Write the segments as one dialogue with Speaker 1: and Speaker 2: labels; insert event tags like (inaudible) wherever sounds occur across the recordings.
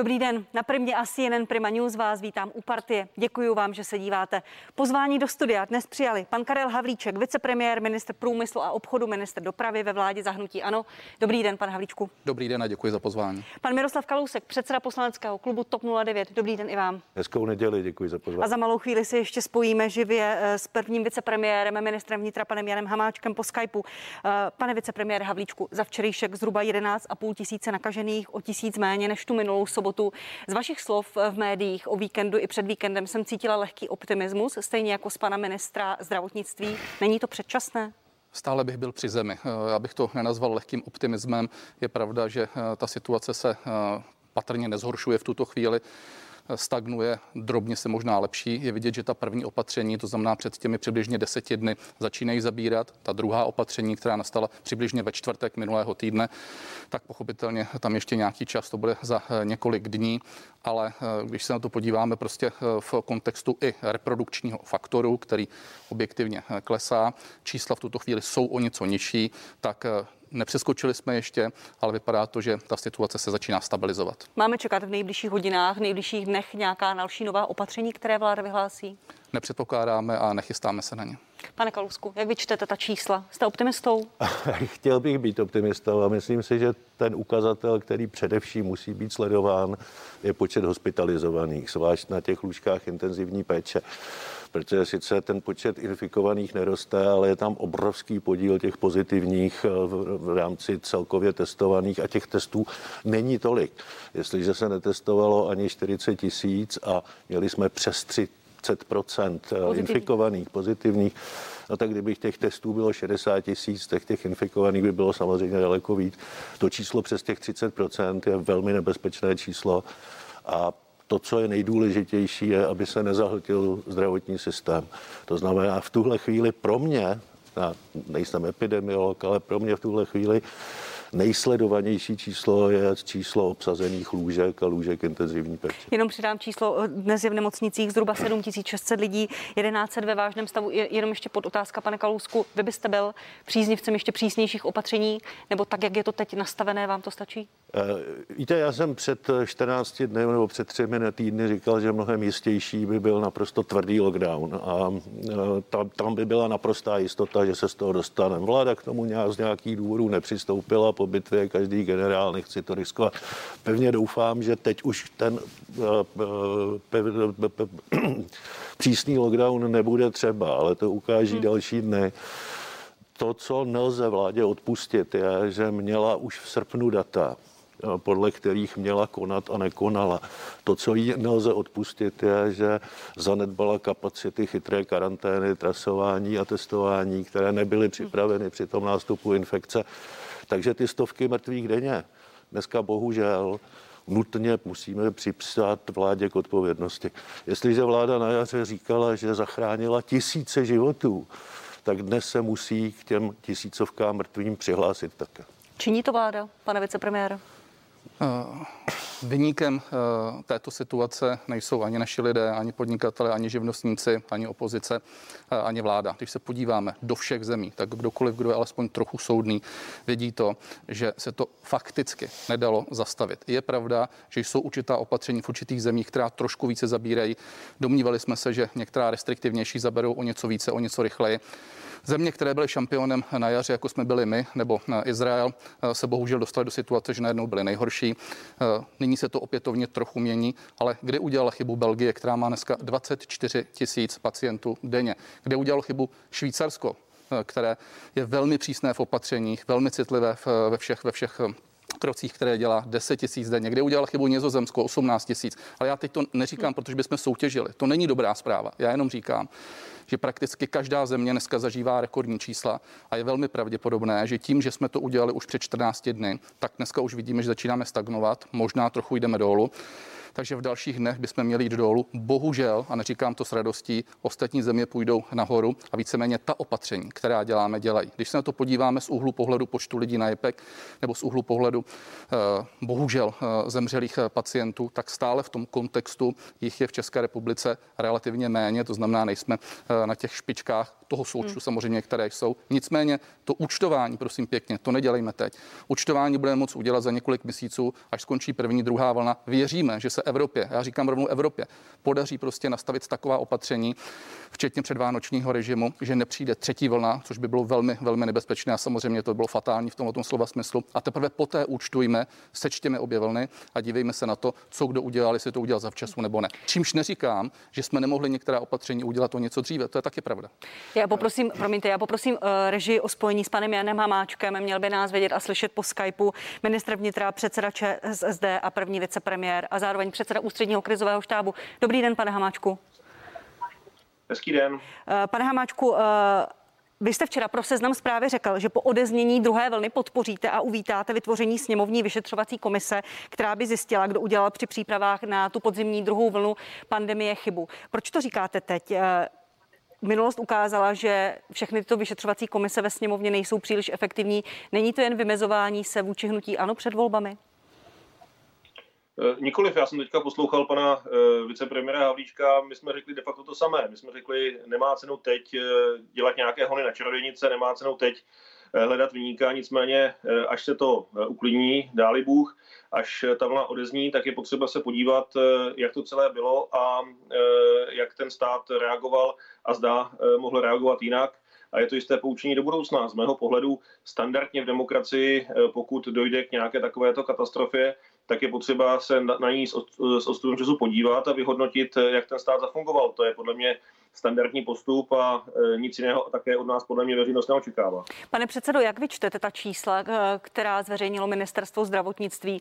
Speaker 1: Dobrý den, na Primě a CNN Prima News vás vítám u partie. Děkuji vám, že se díváte. Pozvání do studia dnes přijali pan Karel Havlíček, vicepremiér, minister průmyslu a obchodu, minister dopravy ve vládě zahnutí Ano. Dobrý den, pan Havlíčku.
Speaker 2: Dobrý den a děkuji za pozvání.
Speaker 1: Pan Miroslav Kalousek, předseda poslaneckého klubu TOP 09. Dobrý den i vám.
Speaker 3: Hezkou neděli, děkuji za pozvání.
Speaker 1: A za malou chvíli si ještě spojíme živě eh, s prvním vicepremiérem, ministrem vnitra panem Janem Hamáčkem po Skypeu. Eh, pane vicepremiére Havlíčku, za včerejšek zhruba 11,5 tisíce nakažených, o tisíc méně než tu minulou sobotu. Z vašich slov v médiích o víkendu i před víkendem jsem cítila lehký optimismus, stejně jako z pana ministra zdravotnictví. Není to předčasné?
Speaker 2: Stále bych byl při zemi. Já bych to nenazval lehkým optimismem. Je pravda, že eh, ta situace se eh, patrně nezhoršuje v tuto chvíli stagnuje, drobně se možná lepší. Je vidět, že ta první opatření, to znamená před těmi přibližně deseti dny, začínají zabírat. Ta druhá opatření, která nastala přibližně ve čtvrtek minulého týdne, tak pochopitelně tam ještě nějaký čas, to bude za eh, několik dní, ale eh, když se na to podíváme prostě eh, v kontextu i reprodukčního faktoru, který objektivně klesá, čísla v tuto chvíli jsou o něco nižší, tak Nepřeskočili jsme ještě, ale vypadá to, že ta situace se začíná stabilizovat.
Speaker 1: Máme čekat v nejbližších hodinách, v nejbližších dnech nějaká další nová opatření, které vláda vyhlásí?
Speaker 2: Nepředpokládáme a nechystáme se na ně.
Speaker 1: Pane Kalusku, jak vy čtete ta čísla? Jste optimistou? (laughs)
Speaker 3: Chtěl bych být optimistou a myslím si, že ten ukazatel, který především musí být sledován, je počet hospitalizovaných, zvlášť na těch lůžkách intenzivní péče protože sice ten počet infikovaných neroste, ale je tam obrovský podíl těch pozitivních eh, v rámci celkově testovaných a těch testů není tolik. Jestliže se netestovalo ani 40 tisíc a měli jsme přes 30 eh, infikovaných, pozitivních, no tak kdybych těch testů bylo 60 tisíc, tak těch infikovaných by bylo samozřejmě daleko víc. To číslo přes těch 30% je velmi nebezpečné číslo a to, co je nejdůležitější, je, aby se nezahltil zdravotní systém. To znamená, v tuhle chvíli pro mě, já nejsem epidemiolog, ale pro mě v tuhle chvíli Nejsledovanější číslo je číslo obsazených lůžek a lůžek intenzivní péče.
Speaker 1: Jenom přidám číslo, dnes je v nemocnicích zhruba 7600 lidí, 1100 ve vážném stavu. Jenom ještě pod otázka, pane Kalousku, vy byste byl příznivcem ještě přísnějších opatření, nebo tak, jak je to teď nastavené, vám to stačí?
Speaker 3: Uh, víte, já jsem před 14 dny nebo před třemi týdny říkal, že mnohem jistější by byl naprosto tvrdý lockdown a uh, tam, tam by byla naprostá jistota, že se z toho dostaneme. Vláda k tomu nějak z nějakých důvodů nepřistoupila, po bitvě každý generál, nechci to riskovat. Pevně doufám, že teď už ten uh, (clears throat) přísný lockdown nebude třeba, ale to ukáží hmm. další dny. To, co nelze vládě odpustit, je, že měla už v srpnu data, podle kterých měla konat a nekonala. To, co jí nelze odpustit, je, že zanedbala kapacity chytré karantény, trasování a testování, které nebyly připraveny při tom nástupu infekce. Takže ty stovky mrtvých denně dneska bohužel nutně musíme připsat vládě k odpovědnosti. Jestliže vláda na jaře říkala, že zachránila tisíce životů, tak dnes se musí k těm tisícovkám mrtvým přihlásit také.
Speaker 1: Činí to vláda, pane vicepremiére?
Speaker 2: Uh, Vyníkem uh, této situace nejsou ani naši lidé, ani podnikatele, ani živnostníci, ani opozice, uh, ani vláda. Když se podíváme do všech zemí, tak kdokoliv, kdo je alespoň trochu soudný, vidí to, že se to fakticky nedalo zastavit. Je pravda, že jsou určitá opatření v určitých zemích, která trošku více zabírají. Domnívali jsme se, že některá restriktivnější zaberou o něco více, o něco rychleji. Země, které byly šampionem na jaře, jako jsme byli my, nebo Izrael, eh, se bohužel dostali do situace, že najednou byly nejhorší. Eh, nyní se to opětovně trochu mění, ale kde udělala chybu Belgie, která má dneska 24 tisíc pacientů denně? Kde udělalo chybu Švýcarsko, eh, které je velmi přísné v opatřeních, velmi citlivé ve všech, ve všech krocích, které dělá 10 tisíc denně, kde udělal chybu Nizozemsko 18 tisíc. Ale já teď to neříkám, protože bychom soutěžili. To není dobrá zpráva. Já jenom říkám, že prakticky každá země dneska zažívá rekordní čísla a je velmi pravděpodobné, že tím, že jsme to udělali už před 14 dny, tak dneska už vidíme, že začínáme stagnovat, možná trochu jdeme dolů. Takže v dalších dnech bychom měli jít dolů. Bohužel, a neříkám to s radostí, ostatní země půjdou nahoru a víceméně ta opatření, která děláme, dělají. Když se na to podíváme z úhlu pohledu počtu lidí na JPEG nebo z úhlu pohledu eh, bohužel eh, zemřelých eh, pacientů, tak stále v tom kontextu jich je v České republice relativně méně, to znamená, nejsme na těch špičkách toho součtu hmm. samozřejmě, které jsou. Nicméně to účtování, prosím pěkně, to nedělejme teď. Účtování budeme moct udělat za několik měsíců, až skončí první, druhá vlna. Věříme, že se Evropě, já říkám rovnou Evropě, podaří prostě nastavit taková opatření, včetně předvánočního režimu, že nepřijde třetí vlna, což by bylo velmi, velmi nebezpečné a samozřejmě to bylo fatální v tomto slova smyslu. A teprve poté účtujme, sečtěme obě vlny a dívejme se na to, co kdo udělal, jestli to udělal zavčasu nebo ne. Čímž neříkám, že jsme nemohli některá opatření udělat o něco dříve, to je taky pravda.
Speaker 1: Já poprosím, promiňte, já poprosím uh, režii o spojení s panem Janem Hamáčkem. Měl by nás vědět a slyšet po Skypeu ministr vnitra, předseda ČSSD a první vicepremiér a zároveň předseda ústředního krizového štábu. Dobrý den, pane Hamáčku.
Speaker 4: Hezký den. Uh,
Speaker 1: pane Hamáčku, uh, vy jste včera pro seznam zprávy řekl, že po odeznění druhé vlny podpoříte a uvítáte vytvoření sněmovní vyšetřovací komise, která by zjistila, kdo udělal při přípravách na tu podzimní druhou vlnu pandemie chybu. Proč to říkáte teď? Minulost ukázala, že všechny tyto vyšetřovací komise ve sněmovně nejsou příliš efektivní. Není to jen vymezování se vůči hnutí ano před volbami?
Speaker 4: Eh, nikoliv, já jsem teďka poslouchal pana uh, vicepremiéra Havlíčka, my jsme řekli de facto to samé. My jsme řekli, nemá cenu teď uh, dělat nějaké hony na čarodějnice, nemá cenu teď hledat vyníka, nicméně až se to uklidní, dáli Bůh, až ta vlna odezní, tak je potřeba se podívat, jak to celé bylo a jak ten stát reagoval a zdá mohl reagovat jinak a je to jisté poučení do budoucna. Z mého pohledu standardně v demokracii, pokud dojde k nějaké takovéto katastrofě, tak je potřeba se na ní s odstupem času podívat a vyhodnotit, jak ten stát zafungoval. To je podle mě standardní postup a e, nic jiného také od nás podle mě veřejnost neočekává.
Speaker 1: Pane předsedo, jak vyčtete ta čísla, e, která zveřejnilo ministerstvo zdravotnictví?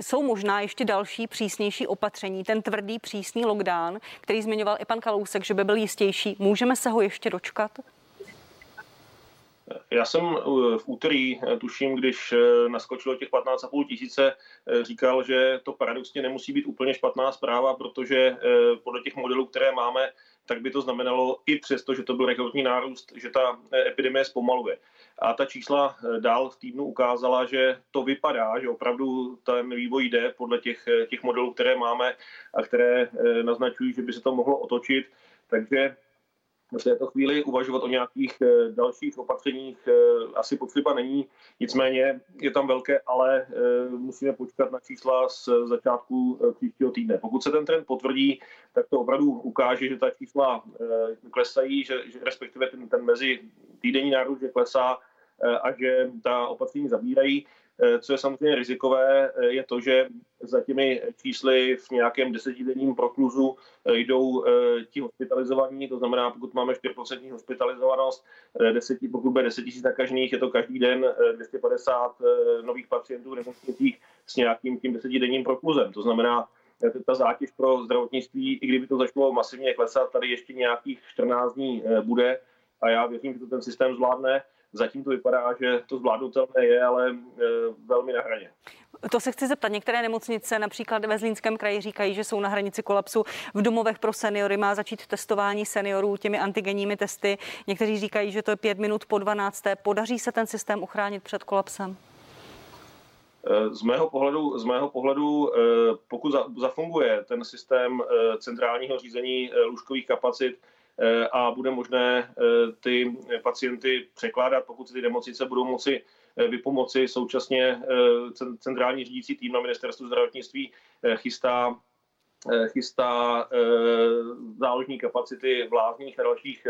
Speaker 1: Jsou možná ještě další přísnější opatření, ten tvrdý přísný lockdown, který zmiňoval i pan Kalousek, že by byl jistější. Můžeme se ho ještě dočkat?
Speaker 4: Já jsem eh, v úterý, eh, tuším, když eh, naskočilo těch 15,5 tisíce, říkal, že to paradoxně nemusí být úplně špatná zpráva, protože podle těch modelů, které máme, tak by to znamenalo i přesto, že to byl rekordní nárůst, že ta epidemie zpomaluje. A ta čísla dál v týdnu ukázala, že to vypadá, že opravdu ten vývoj jde podle těch, těch modelů, které máme a které naznačují, že by se to mohlo otočit. Takže v této chvíli uvažovat o nějakých eh, dalších opatřeních eh, asi potřeba není. Nicméně je tam velké, ale eh, musíme počkat na čísla z začátku příštího týdne. Pokud se ten trend potvrdí, tak to opravdu ukáže, že ta čísla klesají, že, že respektive ten, ten mezi týdenní nárůst že klesá a že ta opatření zabírají. Eh, co je samozřejmě rizikové, eh, je to, že za těmi čísly v nějakém desetidenním prokluzu eh, jdou ti hospitalizovaní, to znamená, pokud máme 4% hospitalizovanost, 10, pokud bude 10 000 nakažených, je to každý den 250 nových pacientů nemocnicích s nějakým tím desetidenním prokluzem. To znamená, ta zátěž pro zdravotnictví, i kdyby to začalo masivně klesat, tady ještě nějakých 14 dní bude a já věřím, že to ten systém zvládne. Zatím to vypadá, že to zvládnutelné je, ale e, velmi na hraně.
Speaker 1: To se chci zeptat. Některé nemocnice, například ve Zlínském kraji, říkají, že jsou na hranici kolapsu. V domovech pro seniory má začít testování seniorů těmi antigenními testy. Někteří říkají, že to je pět minut po 12. Podaří se ten systém uchránit před kolapsem?
Speaker 4: E, z mého pohledu, z mého pohledu e, pokud zafunguje ten systém centrálního řízení lůžkových kapacit, a bude možné eh, ty pacienty překládat, pokud si ty nemocnice budou moci eh, vypomoci. Současně centrální řídící tým na ministerstvu zdravotnictví chystá chystá záložní kapacity vládních a dalších,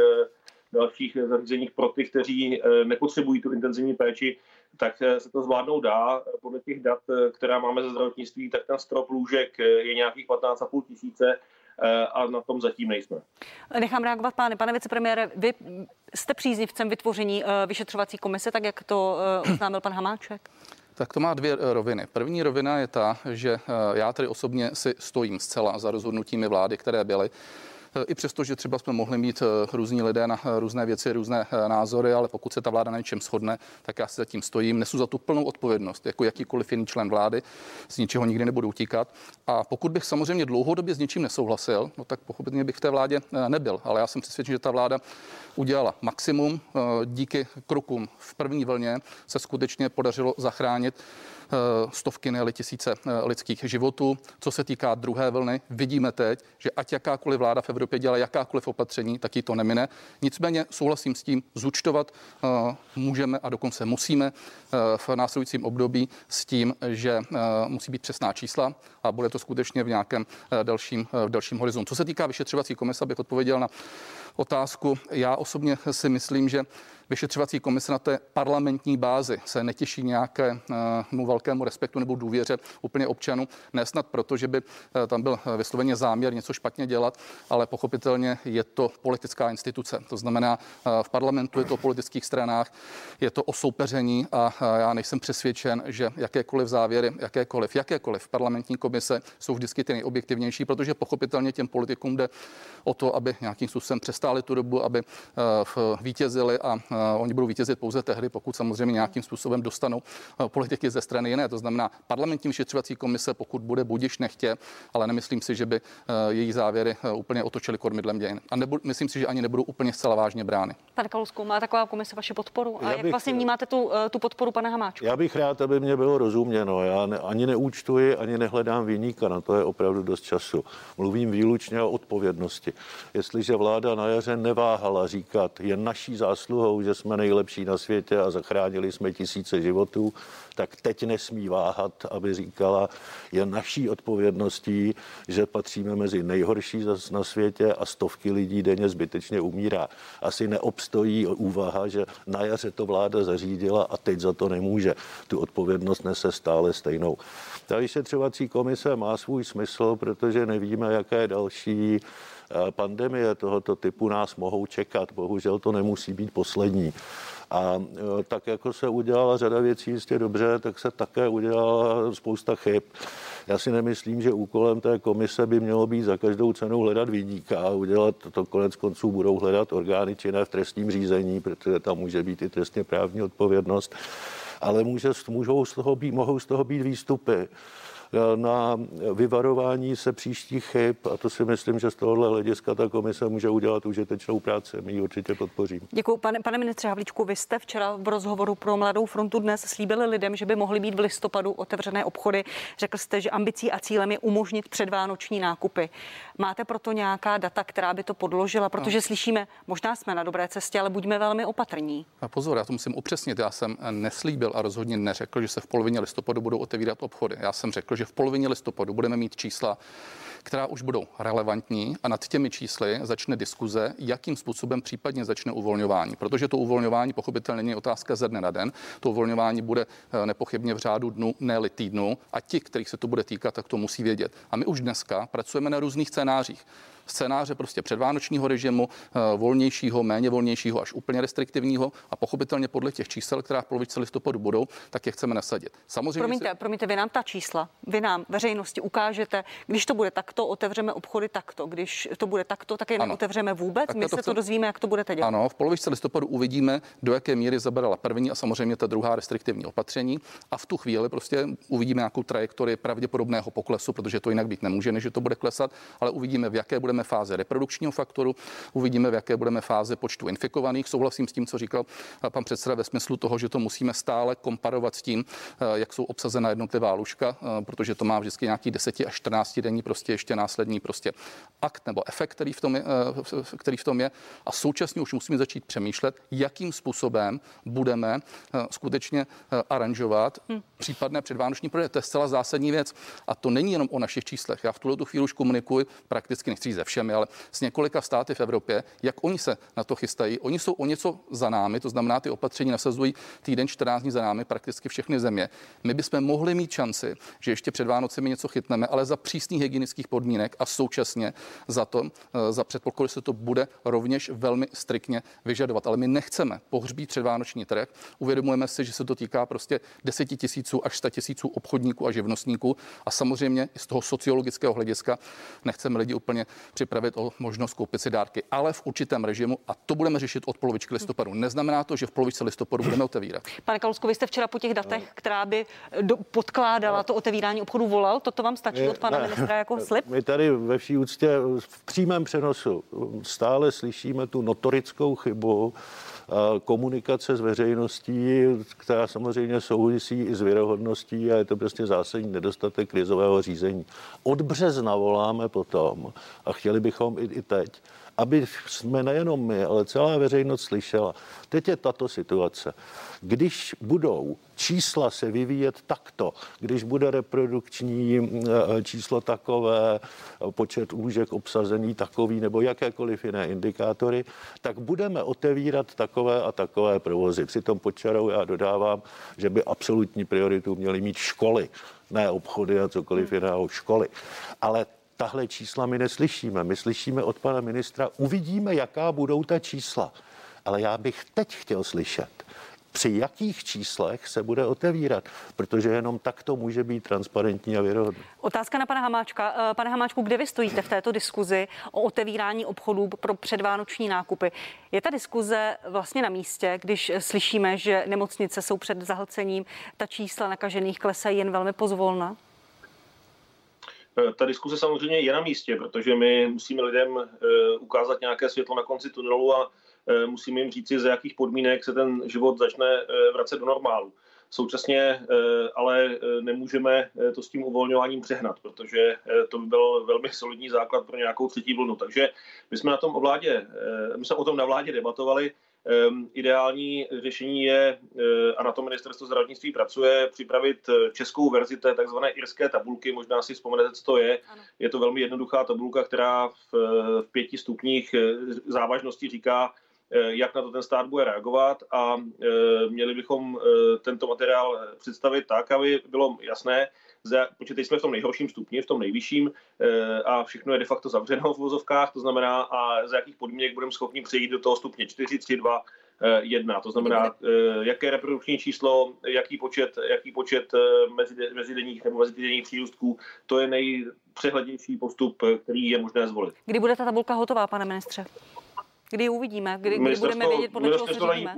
Speaker 4: dalších zařízeních pro ty, kteří nepotřebují tu intenzivní péči, tak se to zvládnout dá. Podle těch dat, která máme ze zdravotnictví, tak ten strop lůžek je nějakých 15,5 tisíce Eh, a na tom zatím nejsme.
Speaker 1: Nechám reagovat, pane, pane vicepremiére, vy jste příznivcem vytvoření eh, vyšetřovací komise, tak jak to eh, oznámil pan Hamáček?
Speaker 2: Tak to má dvě roviny. První rovina je ta, že já tedy osobně si stojím zcela za rozhodnutími vlády, které byly. I přesto, že třeba jsme mohli mít různí lidé na různé věci, různé názory, ale pokud se ta vláda na něčem shodne, tak já si zatím stojím, nesu za tu plnou odpovědnost, jako jakýkoliv jiný člen vlády, z ničeho nikdy nebudu utíkat. A pokud bych samozřejmě dlouhodobě s něčím nesouhlasil, no tak pochopitelně bych v té vládě nebyl. Ale já jsem přesvědčen, že ta vláda udělala maximum. Díky krokům v první vlně se skutečně podařilo zachránit Eh, stovky, ne tisíce eh, lidských životů. Co se týká druhé vlny, vidíme teď, že ať jakákoliv vláda v Evropě dělá jakákoliv opatření, tak jí to nemine. Nicméně souhlasím s tím, zúčtovat eh, můžeme a dokonce musíme v následujícím období s tím, že musí být přesná čísla a bude to skutečně v nějakém dalším, v dalším horizontu. Co se týká vyšetřovací komise, abych odpověděl na otázku. Já osobně si myslím, že vyšetřovací komise na té parlamentní bázi se netěší nějakému velkému respektu nebo důvěře úplně občanů. Nesnad proto, že by eh, tam byl eh, vysloveně záměr něco špatně dělat, ale pochopitelně je to politická instituce. To znamená, eh, v parlamentu je to o politických stranách, je to o soupeření a já nejsem přesvědčen, že jakékoliv závěry, jakékoliv, jakékoliv parlamentní komise jsou vždycky ty nejobjektivnější, protože pochopitelně těm politikům jde o to, aby nějakým způsobem přestáli tu dobu, aby vítězili a oni budou vítězit pouze tehdy, pokud samozřejmě nějakým způsobem dostanou eh, politiky ze strany jiné. To znamená, parlamentní vyšetřovací komise, pokud bude budiš nechtě, ale nemyslím si, že by eh, její závěry eh, úplně otočily kormidlem dějin. A nebu, myslím si, že ani nebudou úplně zcela vážně brány.
Speaker 1: Pane Kalusku, má taková komise vaši podporu? A Já jak bych, vlastně vnímáte tu, tu podporu pana Hamáčka?
Speaker 3: Já bych rád, aby mě bylo rozuměno. Já ne, ani neúčtuji, ani nehledám výníka. Na to je opravdu dost času. Mluvím výlučně o odpovědnosti. Jestliže vláda na jaře neváhala říkat, je naší zásluhou, že jsme nejlepší na světě a zachránili jsme tisíce životů, tak teď nesmí váhat, aby říkala, je naší odpovědností, že patříme mezi nejhorší na světě a stovky lidí denně zbytečně umírá. Asi neobstojí úvaha, že na jaře to vláda zařídila a teď za to nemůže. Tu odpovědnost nese stále stejnou. Ta vyšetřovací komise má svůj smysl, protože nevíme, jaké další pandemie tohoto typu nás mohou čekat. Bohužel to nemusí být poslední. A eh, tak, jako se udělala řada věcí jistě dobře, tak se také udělala spousta chyb. Já si nemyslím, že úkolem té komise by mělo být za každou cenu hledat výníka a udělat to konec konců budou hledat orgány činné v trestním řízení, protože tam může být i trestně právní odpovědnost. Ale může, můžou z toho být, mohou z toho být výstupy na vyvarování se příštích chyb a to si myslím, že z tohohle hlediska ta komise může udělat užitečnou práci. My ji určitě podpořím.
Speaker 1: Děkuji. Pane, pane ministře Havlíčku, vy jste včera v rozhovoru pro Mladou frontu dnes slíbili lidem, že by mohly být v listopadu otevřené obchody. Řekl jste, že ambicí a cílem je umožnit předvánoční nákupy. Máte proto nějaká data, která by to podložila? Protože no. slyšíme, možná jsme na dobré cestě, ale buďme velmi opatrní.
Speaker 2: A pozor, já to musím upřesnit. Já jsem neslíbil a rozhodně neřekl, že se v polovině listopadu budou otevírat obchody. Já jsem řekl, že v polovině listopadu budeme mít čísla, která už budou relevantní a nad těmi čísly začne diskuze, jakým způsobem případně začne uvolňování. Protože to uvolňování pochopitelně není otázka ze dne na den. To uvolňování bude eh, nepochybně v řádu dnu, ne týdnu a ti, kterých se to bude týkat, tak to musí vědět. A my už dneska pracujeme na různých scénářích scénáře prostě předvánočního režimu, eh, volnějšího, méně volnějšího až úplně restriktivního a pochopitelně podle těch čísel, která v polovičce listopadu budou, tak je chceme nasadit.
Speaker 1: Samozřejmě promiňte, se... promiňte, vy nám ta čísla, vy nám veřejnosti ukážete, když to bude takto, otevřeme obchody takto, když to bude takto, tak je neotevřeme vůbec. Tak My se to, to dozvíme, jak to budete dělat.
Speaker 2: Ano, v polovičce listopadu uvidíme, do jaké míry zabrala první a samozřejmě ta druhá restriktivní opatření a v tu chvíli prostě uvidíme nějakou trajektorii pravděpodobného poklesu, protože to jinak být nemůže, než to bude klesat, ale uvidíme, v jaké budeme fáze reprodukčního faktoru, uvidíme, v jaké budeme fáze počtu infikovaných. Souhlasím s tím, co říkal pan předseda ve smyslu toho, že to musíme stále komparovat s tím, jak jsou obsazena jednotlivá lůžka, protože to má vždycky nějaký 10 až 14 denní prostě ještě následní prostě akt nebo efekt, který v tom je, který v tom je. A současně už musíme začít přemýšlet, jakým způsobem budeme skutečně aranžovat hmm. případné předvánoční prodeje. To je zcela zásadní věc. A to není jenom o našich číslech. Já v tuhle chvíli už komunikuji prakticky nechci ze všemi, ale s několika státy v Evropě, jak oni se na to chystají. Oni jsou o něco za námi, to znamená, ty opatření nasazují týden 14 dní za námi prakticky všechny země. My bychom mohli mít šanci, že ještě před Vánocemi něco chytneme, ale za přísných hygienických podmínek a současně za to, eh, za předpokladu, že se to bude rovněž velmi striktně vyžadovat. Ale my nechceme pohřbít předvánoční trh. Uvědomujeme si, že se to týká prostě deseti tisíců až 100 tisíců obchodníků a živnostníků a samozřejmě z toho sociologického hlediska nechceme lidi úplně připravit o možnost koupit si dárky, ale v určitém režimu a to budeme řešit od polovičky listopadu. Neznamená to, že v polovičce listopadu budeme otevírat.
Speaker 1: Pane Kalusko, vy jste včera po těch datech, která by do, podkládala to otevírání obchodu, volal. Toto vám stačí od pana ne, ministra jako slib?
Speaker 3: My tady ve vší úctě v přímém přenosu stále slyšíme tu notorickou chybu, komunikace s veřejností, která samozřejmě souvisí i s věrohodností a je to prostě zásadní nedostatek krizového řízení. Od března voláme potom a chtěli bychom i, i teď, aby jsme nejenom my, ale celá veřejnost slyšela. Teď je tato situace. Když budou čísla se vyvíjet takto, když bude reprodukční eh, číslo takové, počet lůžek obsazený takový nebo jakékoliv jiné indikátory, tak budeme otevírat takové a takové provozy. Přitom počarou já dodávám, že by absolutní prioritu měly mít školy, ne obchody a cokoliv jiného, školy. Ale tahle čísla my neslyšíme. My slyšíme od pana ministra, uvidíme, jaká budou ta čísla. Ale já bych teď chtěl slyšet, při jakých číslech se bude otevírat, protože jenom tak to může být transparentní a věrohodné.
Speaker 1: Otázka na pana Hamáčka. Eh, pane Hamáčku, kde vy stojíte v této diskuzi o otevírání obchodů pro předvánoční nákupy? Je ta diskuze vlastně na místě, když slyšíme, že nemocnice jsou před zahlcením, ta čísla nakažených klesají jen velmi pozvolna?
Speaker 4: Eh, ta diskuse samozřejmě je na místě, protože my musíme lidem eh, ukázat nějaké světlo na konci tunelu a eh, musíme jim říci, za jakých podmínek se ten život začne vracet do normálu. Současně ale nemůžeme to s tím uvolňováním přehnat, protože to by byl velmi solidní základ pro nějakou třetí vlnu. Takže my jsme, na tom o vládě, my jsme o tom na vládě debatovali. Ehm, ideální řešení je, eh, a na to ministerstvo zdravotnictví pracuje, připravit eh, českou verzi té takzvané irské tabulky. Možná si vzpomenete, co to je. Ano. Je to velmi jednoduchá tabulka, která v, v pěti stupních eh, závažnosti říká, jak na to ten stát bude reagovat a měli bychom tento materiál představit tak, aby bylo jasné, protože teď jsme v tom nejhorším stupni, v tom nejvyšším eh, a všechno je de facto zavřeno v vozovkách, to znamená, a za jakých podmínek budeme schopni přejít do toho stupně 4, 3, 2, 1. To znamená, eh, jaké reprodukční číslo, jaký počet, jaký počet eh, mezidenních nebo mezitýdenních přírůstků, to je nejpřehlednější postup, který je možné zvolit.
Speaker 1: Kdy bude ta tabulka hotová, pane ministře? Kdy ji uvidíme? Kdy, kdy budeme vědět, podle čeho se řídíme?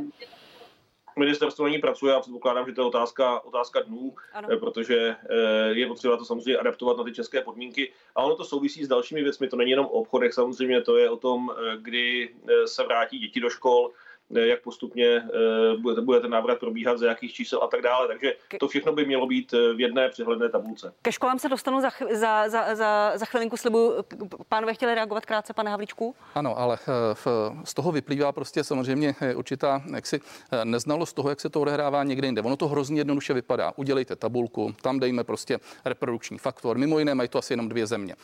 Speaker 4: Ministerstvo ní pracuje a předpokládám, že to je otázka, otázka dnů, ano. Eh, protože eh, je potřeba to samozřejmě adaptovat na ty české podmínky. A ono to souvisí s dalšími věcmi. To není jenom o obchodech, samozřejmě to je o tom, eh, kdy se vrátí děti do škol, jak postupně eh, bude, bude ten návrat probíhat, za jakých čísel a tak dále. Takže to všechno by mělo být eh, v jedné přehledné tabulce.
Speaker 1: Ke školám se dostanu za, za, za, za, za chvilinku slibu. Pánové chtěli reagovat krátce, pane Havlíčku?
Speaker 2: Ano, ale eh, v, z toho vyplývá prostě samozřejmě určitá jaksi, neznalost toho, jak se to odehrává někde jinde. Ono to hrozně jednoduše vypadá. Udělejte tabulku, tam dejme prostě reprodukční faktor. Mimo jiné mají to asi jenom dvě země.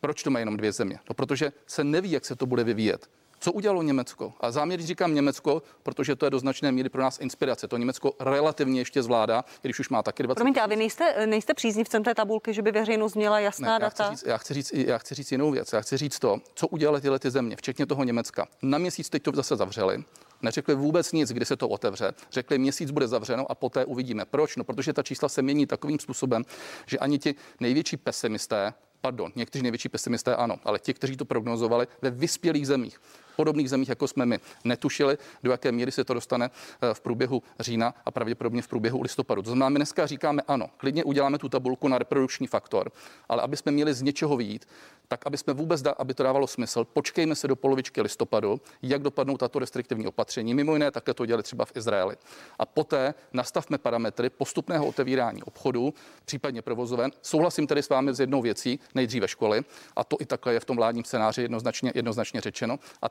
Speaker 2: Proč to mají jenom dvě země? No, protože se neví, jak se to bude vyvíjet. Co udělalo Německo? A záměr říkám Německo, protože to je do značné míry pro nás inspirace. To Německo relativně ještě zvládá, když už má taky 20.
Speaker 1: Promiňte, a vy nejste, nejste příznivcem té tabulky, že by veřejnost měla jasná
Speaker 2: ne,
Speaker 1: data?
Speaker 2: Já chci, říct, já, chci říct, já chci říct jinou věc. Já chci říct to, co udělali tyhle ty země, včetně toho Německa. Na měsíc teď to zase zavřeli. Neřekli vůbec nic, kdy se to otevře. Řekli, měsíc bude zavřeno a poté uvidíme. Proč? No, protože ta čísla se mění takovým způsobem, že ani ti největší pesimisté, pardon, někteří největší pesimisté ano, ale ti, kteří to prognozovali ve vyspělých zemích, podobných zemích, jako jsme my, netušili, do jaké míry se to dostane eh, v průběhu října a pravděpodobně v průběhu listopadu. To znamená, my dneska říkáme ano, klidně uděláme tu tabulku na reprodukční faktor, ale aby jsme měli z něčeho výjít, tak aby jsme vůbec, da, aby to dávalo smysl, počkejme se do polovičky listopadu, jak dopadnou tato restriktivní opatření. Mimo jiné, takhle to dělali třeba v Izraeli. A poté nastavme parametry postupného otevírání obchodu, případně provozoven. Souhlasím tedy s vámi s jednou věcí, nejdříve školy, a to i takhle je v tom vládním scénáři jednoznačně, jednoznačně řečeno. A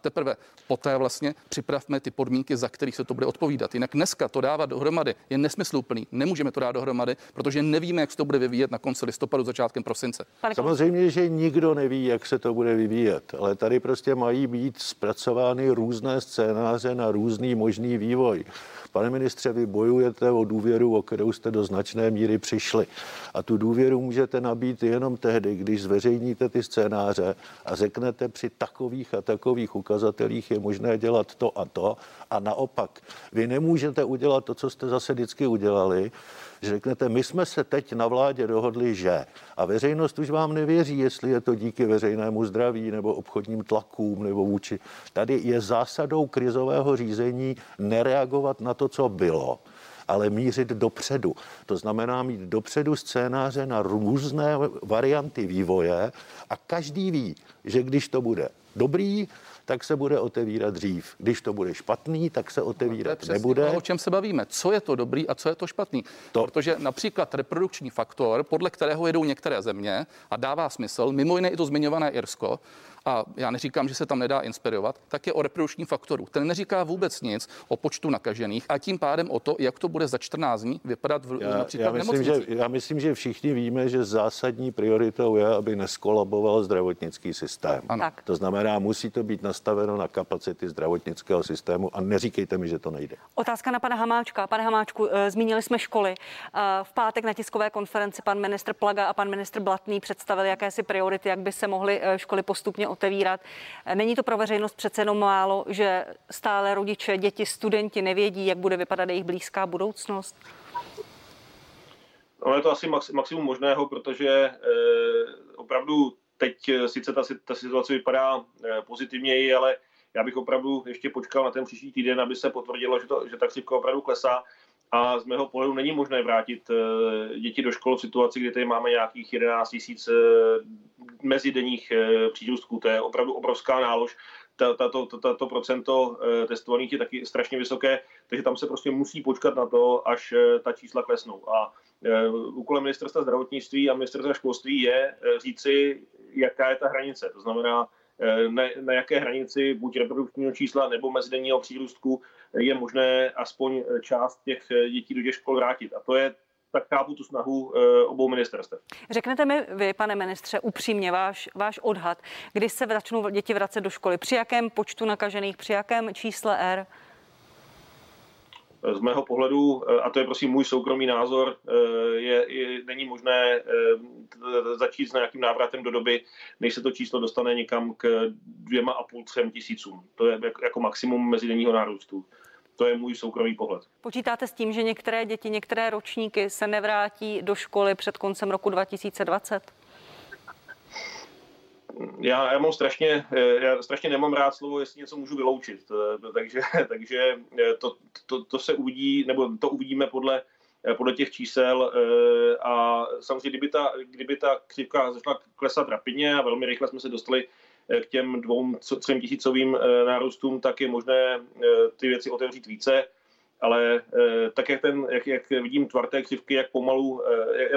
Speaker 2: poté vlastně připravme ty podmínky, za kterých se to bude odpovídat. Jinak dneska to dávat dohromady je nesmysluplný. Nemůžeme to dát dohromady, protože nevíme, jak se to bude vyvíjet na konci listopadu, začátkem prosince.
Speaker 3: Samozřejmě, že nikdo neví, neví, jak se to bude vyvíjet, ale tady prostě mají být zpracovány různé scénáře na různý možný vývoj. Pane ministře, vy bojujete o důvěru, o kterou jste do značné míry přišli. A tu důvěru můžete nabít jenom tehdy, když zveřejníte ty scénáře a řeknete při takových a takových ukazatelích, je možné dělat to a to. A naopak, vy nemůžete udělat to, co jste zase vždycky udělali, že řeknete, my jsme se teď na vládě dohodli, že. A veřejnost už vám nevěří, jestli je to díky veřejnému zdraví nebo obchodním tlakům nebo vůči. Tady je zásadou krizového řízení nereagovat na to, co bylo ale mířit dopředu. To znamená mít dopředu scénáře na různé varianty vývoje a každý ví, že když to bude dobrý, tak se bude otevírat dřív. Když to bude špatný, tak se otevírat
Speaker 2: no,
Speaker 3: nebude.
Speaker 2: O čem se bavíme? Co je to dobrý a co je to špatný? To. Protože například reprodukční faktor, podle kterého jedou některé země a dává smysl, mimo jiné i to zmiňované Irsko, a já neříkám, že se tam nedá inspirovat, tak je o reprodukčním faktoru. Ten neříká vůbec nic o počtu nakažených a tím pádem o to, jak to bude za 14 dní vypadat v,
Speaker 3: já,
Speaker 2: například
Speaker 3: já myslím, že, já myslím, že všichni víme, že zásadní prioritou je, aby neskolaboval zdravotnický systém.
Speaker 1: Ano.
Speaker 3: To znamená, musí to být nastaveno na kapacity zdravotnického systému a neříkejte mi, že to nejde.
Speaker 1: Otázka na pana Hamáčka. Pane Hamáčku, eh, zmínili jsme školy. Eh, v pátek na tiskové konferenci pan ministr Plaga a pan ministr Blatný představili jakési priority, jak by se mohly eh, školy postupně otevírat. Není to pro veřejnost přece jenom málo, že stále rodiče, děti, studenti nevědí, jak bude vypadat jejich blízká budoucnost?
Speaker 4: No, je to asi maximum možného, protože eh, opravdu teď eh, sice ta, ta situace vypadá eh, pozitivněji, ale já bych opravdu ještě počkal na ten příští týden, aby se potvrdilo, že, to, že ta křivka opravdu klesá. A z mého pohledu není možné vrátit eh, děti do škol v situaci, kdy tady máme nějakých 11 tisíc eh, mezidenních eh, přírůstků. To je opravdu obrovská nálož. Tato, tato procento testovaných je taky strašně vysoké, takže tam se prostě musí počkat na to, až ta čísla klesnou. A úkolem ministerstva zdravotnictví a ministerstva školství je říci, jaká je ta hranice. To znamená, na, na jaké hranici buď reprodukčního čísla nebo mezidenního přírůstku je možné aspoň část těch dětí do těch škol vrátit. A to je tak chápu tu snahu eh, obou ministerstev.
Speaker 1: Řeknete mi vy, pane ministře, upřímně váš, váš odhad, kdy se začnou děti vracet do školy, při jakém počtu nakažených, při jakém čísle R?
Speaker 4: Z mého pohledu, eh, a to je prosím můj soukromý názor, eh, je, je, není možné eh, začít s nějakým návratem do doby, než se to číslo dostane někam k dvěma a půl, třem tisícům. To je jako maximum mezidenního nárůstu. To je můj soukromý pohled.
Speaker 1: Počítáte s tím, že některé děti, některé ročníky se nevrátí do školy před koncem roku 2020?
Speaker 4: Já, já mám strašně, eh, já strašně nemám rád slovo, jestli něco můžu vyloučit, eh, takže, (laughs) takže eh, to, to, to se uvidí, nebo to uvidíme podle, podle těch čísel a samozřejmě, kdyby ta, kdyby ta křivka začala klesat rapidně a velmi rychle jsme se dostali k těm dvou, třem tisícovým nárůstům, tak je možné ty věci otevřít více. Ale tak, jak, ten, jak, jak vidím tvar té křivky, jak pomalu,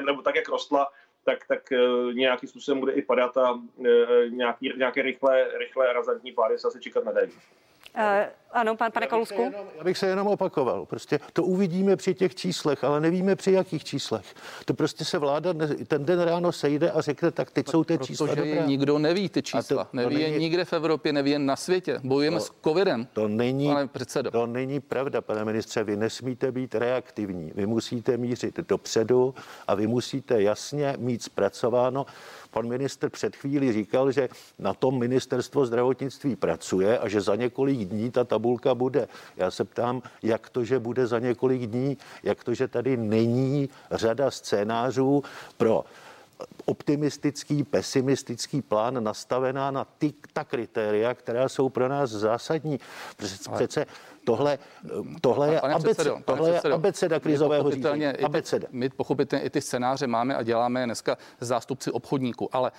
Speaker 4: nebo tak, jak rostla, tak, tak eh, nějakým způsobem bude i padat a eh, nějaký, nějaké rychlé, rychlé razantní pády se asi čekat nedají.
Speaker 1: Uh, ano, pan, pane Kalusku.
Speaker 3: Já bych se jenom opakoval. Prostě to uvidíme při těch číslech, ale nevíme při jakých číslech. To prostě se vláda ten den ráno sejde a řekne, tak teď jsou ty čísla
Speaker 2: Protože dobrá. nikdo neví ty čísla. To, neví to není, je nikde v Evropě, neví je na světě. Bojujeme to, s covidem.
Speaker 3: To není, pane předsedo. to není pravda, pane ministře. Vy nesmíte být reaktivní. Vy musíte mířit dopředu a vy musíte jasně mít zpracováno, Pan minister před chvíli říkal, že na tom ministerstvo zdravotnictví pracuje a že za několik dní ta tabulka bude. Já se ptám, jak to, že bude za několik dní, jak to, že tady není řada scénářů pro optimistický, pesimistický plán nastavená na ty, ta kritéria, která jsou pro nás zásadní. Přece Tohle, tohle je, abeceda, předsedo, tohle je abeceda krizového řízení. Abeceda.
Speaker 2: My pochopitelně i ty scénáře máme a děláme dneska zástupci obchodníků, ale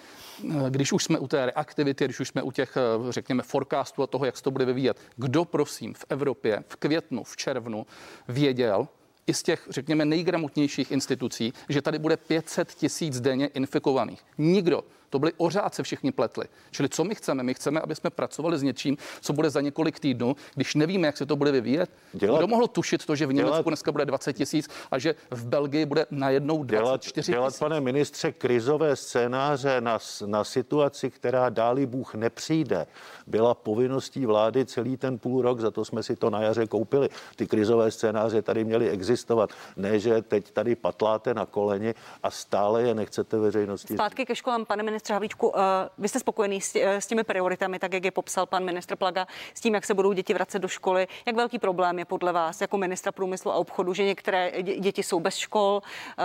Speaker 2: eh, když už jsme u té reaktivity, když už jsme u těch, eh, řekněme, forecastů a toho, jak se to bude vyvíjet, kdo prosím v Evropě v květnu, v červnu věděl, i z těch, řekněme, nejgramotnějších institucí, že tady bude 500 tisíc denně infikovaných. Nikdo to byli ořáce všichni pletli. Čili co my chceme? My chceme, aby jsme pracovali s něčím, co bude za několik týdnů, když nevíme, jak se to bude vyvíjet. Dělat, Kdo mohl tušit to, že v Německu dělat, dneska bude 20 tisíc a že v Belgii bude najednou 24
Speaker 3: dělat, dělat, pane ministře, krizové scénáře na, na situaci, která dáli Bůh nepřijde, byla povinností vlády celý ten půl rok, za to jsme si to na jaře koupili. Ty krizové scénáře tady měly existovat. Ne, že teď tady patláte na koleni a stále je nechcete veřejnosti.
Speaker 1: Zpátky ke školám, pane ministře ministře Havlíčku, vy jste spokojený s těmi prioritami, tak jak je popsal pan ministr Plaga, s tím, jak se budou děti vracet do školy. Jak velký problém je podle vás jako ministra průmyslu a obchodu, že některé děti jsou bez škol,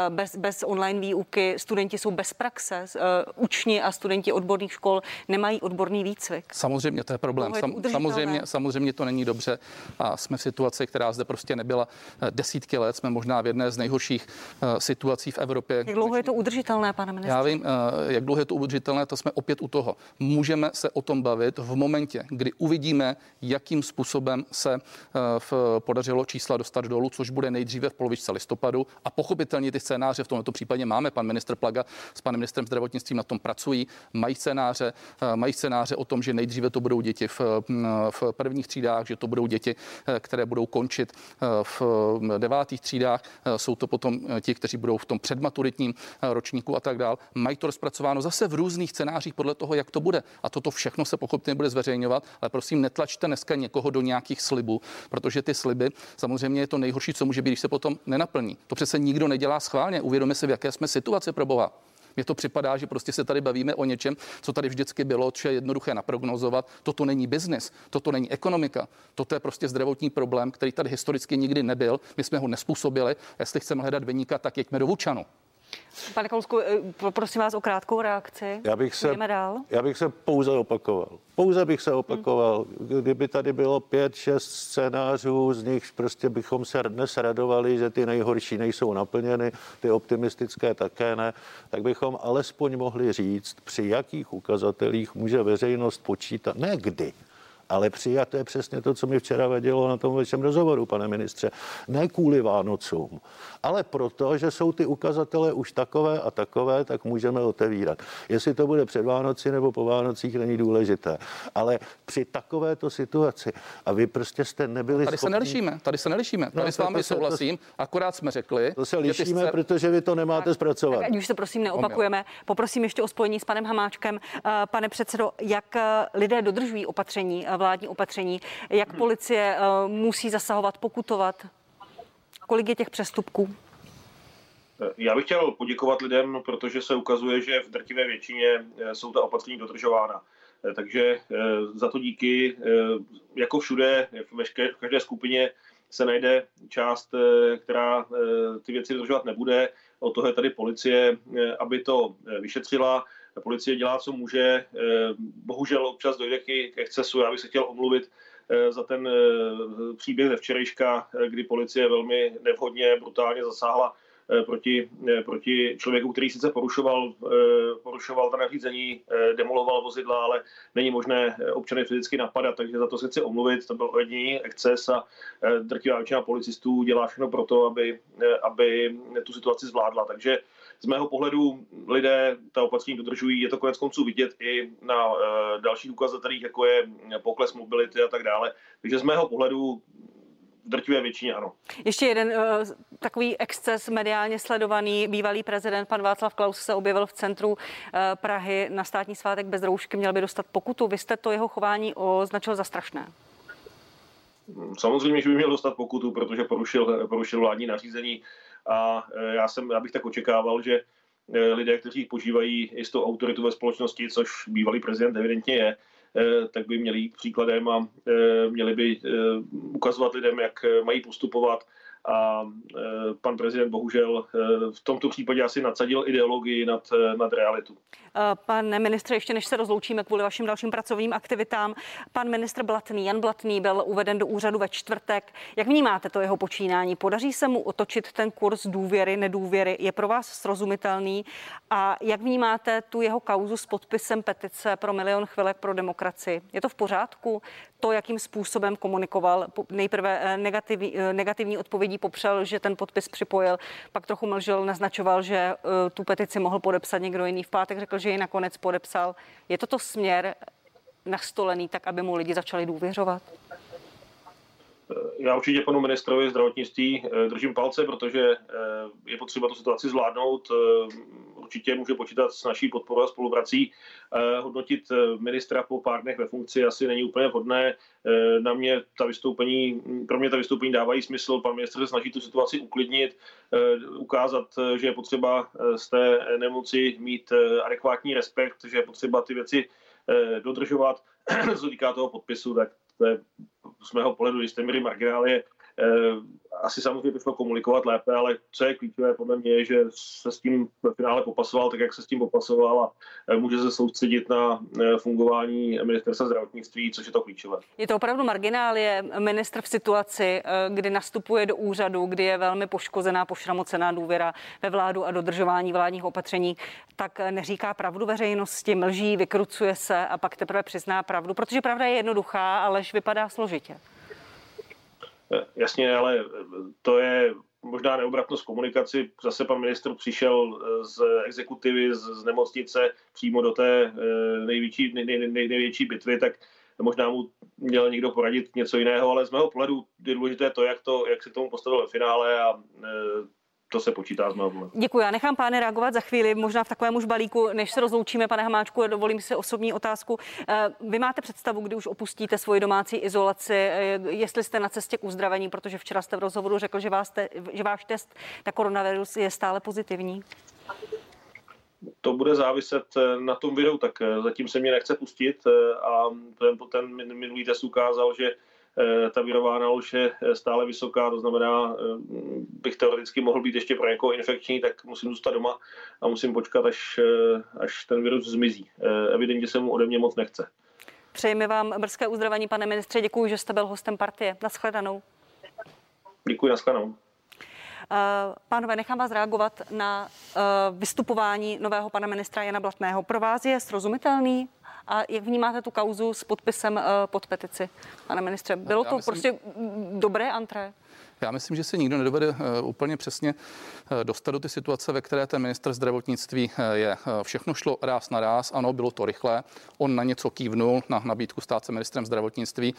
Speaker 1: bez, bez online výuky, studenti jsou bez praxe, učni a studenti odborných škol nemají odborný výcvik?
Speaker 2: Samozřejmě, to je problém. Sam, samozřejmě, samozřejmě to není dobře a jsme v situaci, která zde prostě nebyla desítky let. Jsme možná v jedné z nejhorších situací v Evropě.
Speaker 1: Jak dlouho je to udržitelné, pane ministře?
Speaker 2: Já vím, jak dlouho je to udržitelné, to jsme opět u toho. Můžeme se o tom bavit v momentě, kdy uvidíme, jakým způsobem se eh, v, podařilo čísla dostat dolů, což bude nejdříve v polovičce listopadu. A pochopitelně ty scénáře v tomto případě máme. Pan ministr Plaga s panem ministrem zdravotnictví na tom pracují. Mají scénáře, eh, mají scénáře o tom, že nejdříve to budou děti v, mm, v prvních třídách, že to budou děti, eh, které budou končit v devátých třídách. Jsou to potom ti, kteří budou v tom předmaturitním ročníku a tak dál. Mají to rozpracováno zase v různých scénářích podle toho, jak to bude. A toto všechno se pochopně bude zveřejňovat, ale prosím, netlačte dneska někoho do nějakých slibů, protože ty sliby samozřejmě je to nejhorší, co může být, když se potom nenaplní. To přece nikdo nedělá schválně. Uvědomíme si, v jaké jsme situaci pro Boha. Mně to připadá, že prostě se tady bavíme o něčem, co tady vždycky bylo, co je jednoduché naprognozovat. Toto není biznis, toto není ekonomika, toto je prostě zdravotní problém, který tady historicky nikdy nebyl. My jsme ho nespůsobili. Jestli chceme hledat vyníka, tak jeďme do Vučanu.
Speaker 1: Pane Kalusku, eh, poprosím vás o krátkou reakci.
Speaker 3: Já bych, se, dál. já bych se pouze opakoval. Pouze bych se opakoval. Hmm. Kdyby tady bylo pět, šest scénářů, z nich prostě bychom se dnes radovali, že ty nejhorší nejsou naplněny, ty optimistické také ne, tak bychom alespoň mohli říct, při jakých ukazatelích může veřejnost počítat, ne kdy, ale přijat je přesně to, co mi včera vadilo na tom vašem rozhovoru, pane ministře. Ne kvůli Vánocům, ale proto, že jsou ty ukazatele už takové a takové, tak můžeme otevírat. Jestli to bude před Vánoci nebo po Vánocích, není důležité. Ale při takovéto situaci, a vy prostě jste nebyli
Speaker 2: Tady schopni... se nelišíme, tady se nelišíme. Tady no, s vámi souhlasím, to, akorát jsme řekli.
Speaker 3: To se lišíme, jste... protože vy to nemáte tak, zpracovat. Tak,
Speaker 1: už se prosím neopakujeme. Poprosím ještě o spojení s panem Hamáčkem. Eh, pane předsedo, jak eh, lidé dodržují opatření, eh, vládní opatření, jak policie musí zasahovat, pokutovat? Kolik je těch přestupků?
Speaker 4: Já bych chtěl poděkovat lidem, protože se ukazuje, že v drtivé většině eh, jsou ta opatření dodržována. Eh, takže eh, za to díky, jako všude, v každé skupině se najde část, která ty věci dodržovat nebude. O toho je tady policie, aby to vyšetřila. Policie dělá, co může. Bohužel občas dojde k excesu. Já bych se chtěl omluvit za ten příběh ze včerejška, kdy policie velmi nevhodně, brutálně zasáhla Eh, proti, eh, proti člověku, který sice porušoval, eh, porušoval ta nařízení, demoloval vozidla, ale není možné občany fyzicky napadat, takže za to se chci omluvit. To byl ojediný exces a drtivá většina policistů dělá všechno pro to, aby, aby tu situaci zvládla. Takže z mého pohledu lidé ta opatření dodržují, je to konec konců vidět i na dalších ukazatelích, jako je pokles mobility a tak dále. Takže z mého pohledu v drtivé většině ano.
Speaker 1: Ještě jeden uh, takový exces mediálně sledovaný. Bývalý prezident pan Václav Klaus se objevil v centru uh, Prahy na státní svátek bez roušky, měl by dostat pokutu. Vy jste to jeho chování označil za strašné.
Speaker 4: Samozřejmě, že by měl dostat pokutu, protože porušil, porušil vládní nařízení a eh, já, jsem, já bych tak očekával, že lidé, kteří požívají jistou autoritu ve společnosti, což bývalý prezident evidentně je, Eh, tak by měli jít příkladem a měli by ukazovat lidem, jak mají postupovat a pan prezident bohužel v tomto případě asi nadsadil ideologii nad, nad realitu.
Speaker 1: Pane ministře, ještě než se rozloučíme kvůli vašim dalším pracovním aktivitám, pan ministr Blatný, Jan Blatný byl uveden do úřadu ve čtvrtek. Jak vnímáte to jeho počínání? Podaří se mu otočit ten kurz důvěry, nedůvěry? Je pro vás srozumitelný? A jak vnímáte tu jeho kauzu s podpisem petice pro milion chvilek pro demokracii? Je to v pořádku? To, jakým způsobem komunikoval, nejprve eh, negativní, eh, negativní odpovědí popřel, že ten podpis připojil, pak trochu mlžil, naznačoval, že eh, tu petici mohl podepsat někdo jiný. V pátek řekl, že ji nakonec podepsal. Je toto směr nastolený tak, aby mu lidi začali důvěřovat?
Speaker 4: Já určitě panu ministrovi zdravotnictví eh, držím palce, protože eh, je potřeba tu situaci zvládnout. Eh, určitě může počítat s naší podporou a spoluprací. Hodnotit ministra po pár dnech ve funkci asi není úplně vhodné. Na mě ta vystoupení, pro mě ta vystoupení dávají smysl. Pan ministr se snaží tu situaci uklidnit, ukázat, že je potřeba z té nemoci mít adekvátní respekt, že je potřeba ty věci dodržovat. (clears throat) Co týká toho podpisu, tak to je z mého pohledu jisté míry marginálie. Eh, asi samozřejmě to šlo komunikovat lépe, ale co je klíčové podle mě je, že se s tím ve finále popasoval tak, jak se s tím popasoval a eh, může se soustředit na eh, fungování ministerstva zdravotnictví, což je to klíčové.
Speaker 1: Je to opravdu marginálie. Ministr v situaci, kdy nastupuje do úřadu, kdy je velmi poškozená, pošramocená důvěra ve vládu a dodržování vládních opatření, tak neříká pravdu veřejnosti, mlží, vykrucuje se a pak teprve přizná pravdu, protože pravda je jednoduchá, alež vypadá složitě.
Speaker 4: Eh, jasně, ale eh, to je možná neobratnost komunikaci. Zase pan ministr přišel eh, z exekutivy, z, nemocnice přímo do té největší, nej, nej, nej, největší bitvy, tak možná mu měl někdo poradit něco jiného, ale z mého pohledu je důležité to, jak, to, jak se tomu postavil ve finále a to se počítá z mého
Speaker 1: Děkuji. Já nechám pány reagovat za chvíli, možná v takovém už balíku, než se rozloučíme, pane Hamáčku, dovolím si osobní otázku. Eh, vy máte představu, kdy už opustíte svoji domácí izolaci, eh, jestli jste na cestě k uzdravení, protože včera jste v rozhovoru řekl, že, vás te, že váš test na koronavirus je stále pozitivní?
Speaker 4: To bude záviset eh, na tom videu, tak zatím se mě nechce pustit a ten, ten minulý test ukázal, že ta virová nalož je eh, stále vysoká, to znamená, eh, bych teoreticky mohl být ještě pro někoho infekční, tak musím zůstat doma a musím počkat, až, až ten virus zmizí. Evidentně se mu ode mě moc nechce.
Speaker 1: Přejeme vám brzké uzdravení, pane ministře. Děkuji, že jste byl hostem partie. Naschledanou.
Speaker 4: Děkuji, naschledanou.
Speaker 1: Pánové, nechám vás reagovat na vystupování nového pana ministra Jana Blatného. Pro vás je srozumitelný a jak vnímáte tu kauzu s podpisem eh, pod petici, pane ministře? Bylo to myslím, prostě dobré antré?
Speaker 2: Já myslím, že si nikdo nedovede eh, úplně přesně eh, dostat do ty situace, ve které ten minister zdravotnictví eh, je. Všechno šlo ráz na ráz, ano, bylo to rychlé. On na něco kývnul, na nabídku stát se ministrem zdravotnictví,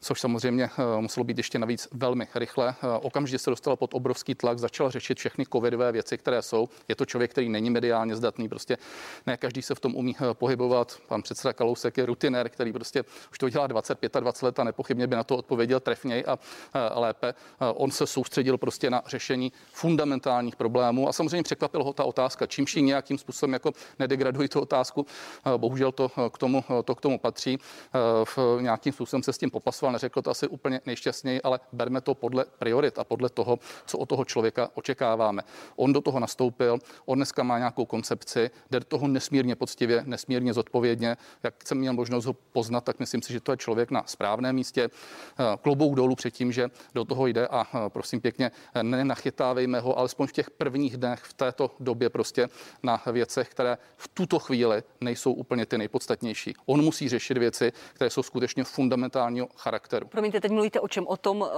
Speaker 2: což samozřejmě muselo být ještě navíc velmi rychle. Okamžitě se dostal pod obrovský tlak, začal řešit všechny covidové věci, které jsou. Je to člověk, který není mediálně zdatný, prostě ne každý se v tom umí pohybovat. Pan předseda Kalousek je rutinér, který prostě už to dělá 25 20 let a nepochybně by na to odpověděl trefněji a lépe on se soustředil prostě na řešení fundamentálních problémů a samozřejmě překvapil ho ta otázka, čímž ji nějakým způsobem jako nedegradují tu otázku. Eh, bohužel to eh, k tomu, eh, to k tomu patří. V nějakým způsobem se s tím popasoval, neřekl to asi úplně nejšťastněji, ale berme to podle priorit a podle toho, co od toho člověka očekáváme. On do toho nastoupil, on dneska má nějakou koncepci, jde do toho nesmírně poctivě, nesmírně zodpovědně. Jak jsem měl možnost ho poznat, tak myslím si, že to je člověk na správném místě. Klobouk dolů před tím, že do toho jde a prosím pěkně, nenachytávejme ho alespoň v těch prvních dnech v této době prostě na věcech, které v tuto chvíli nejsou úplně ty nejpodstatnější. On musí řešit věci, které jsou skutečně fundamentálního charakteru.
Speaker 1: Promiňte, teď mluvíte o čem? O tom uh,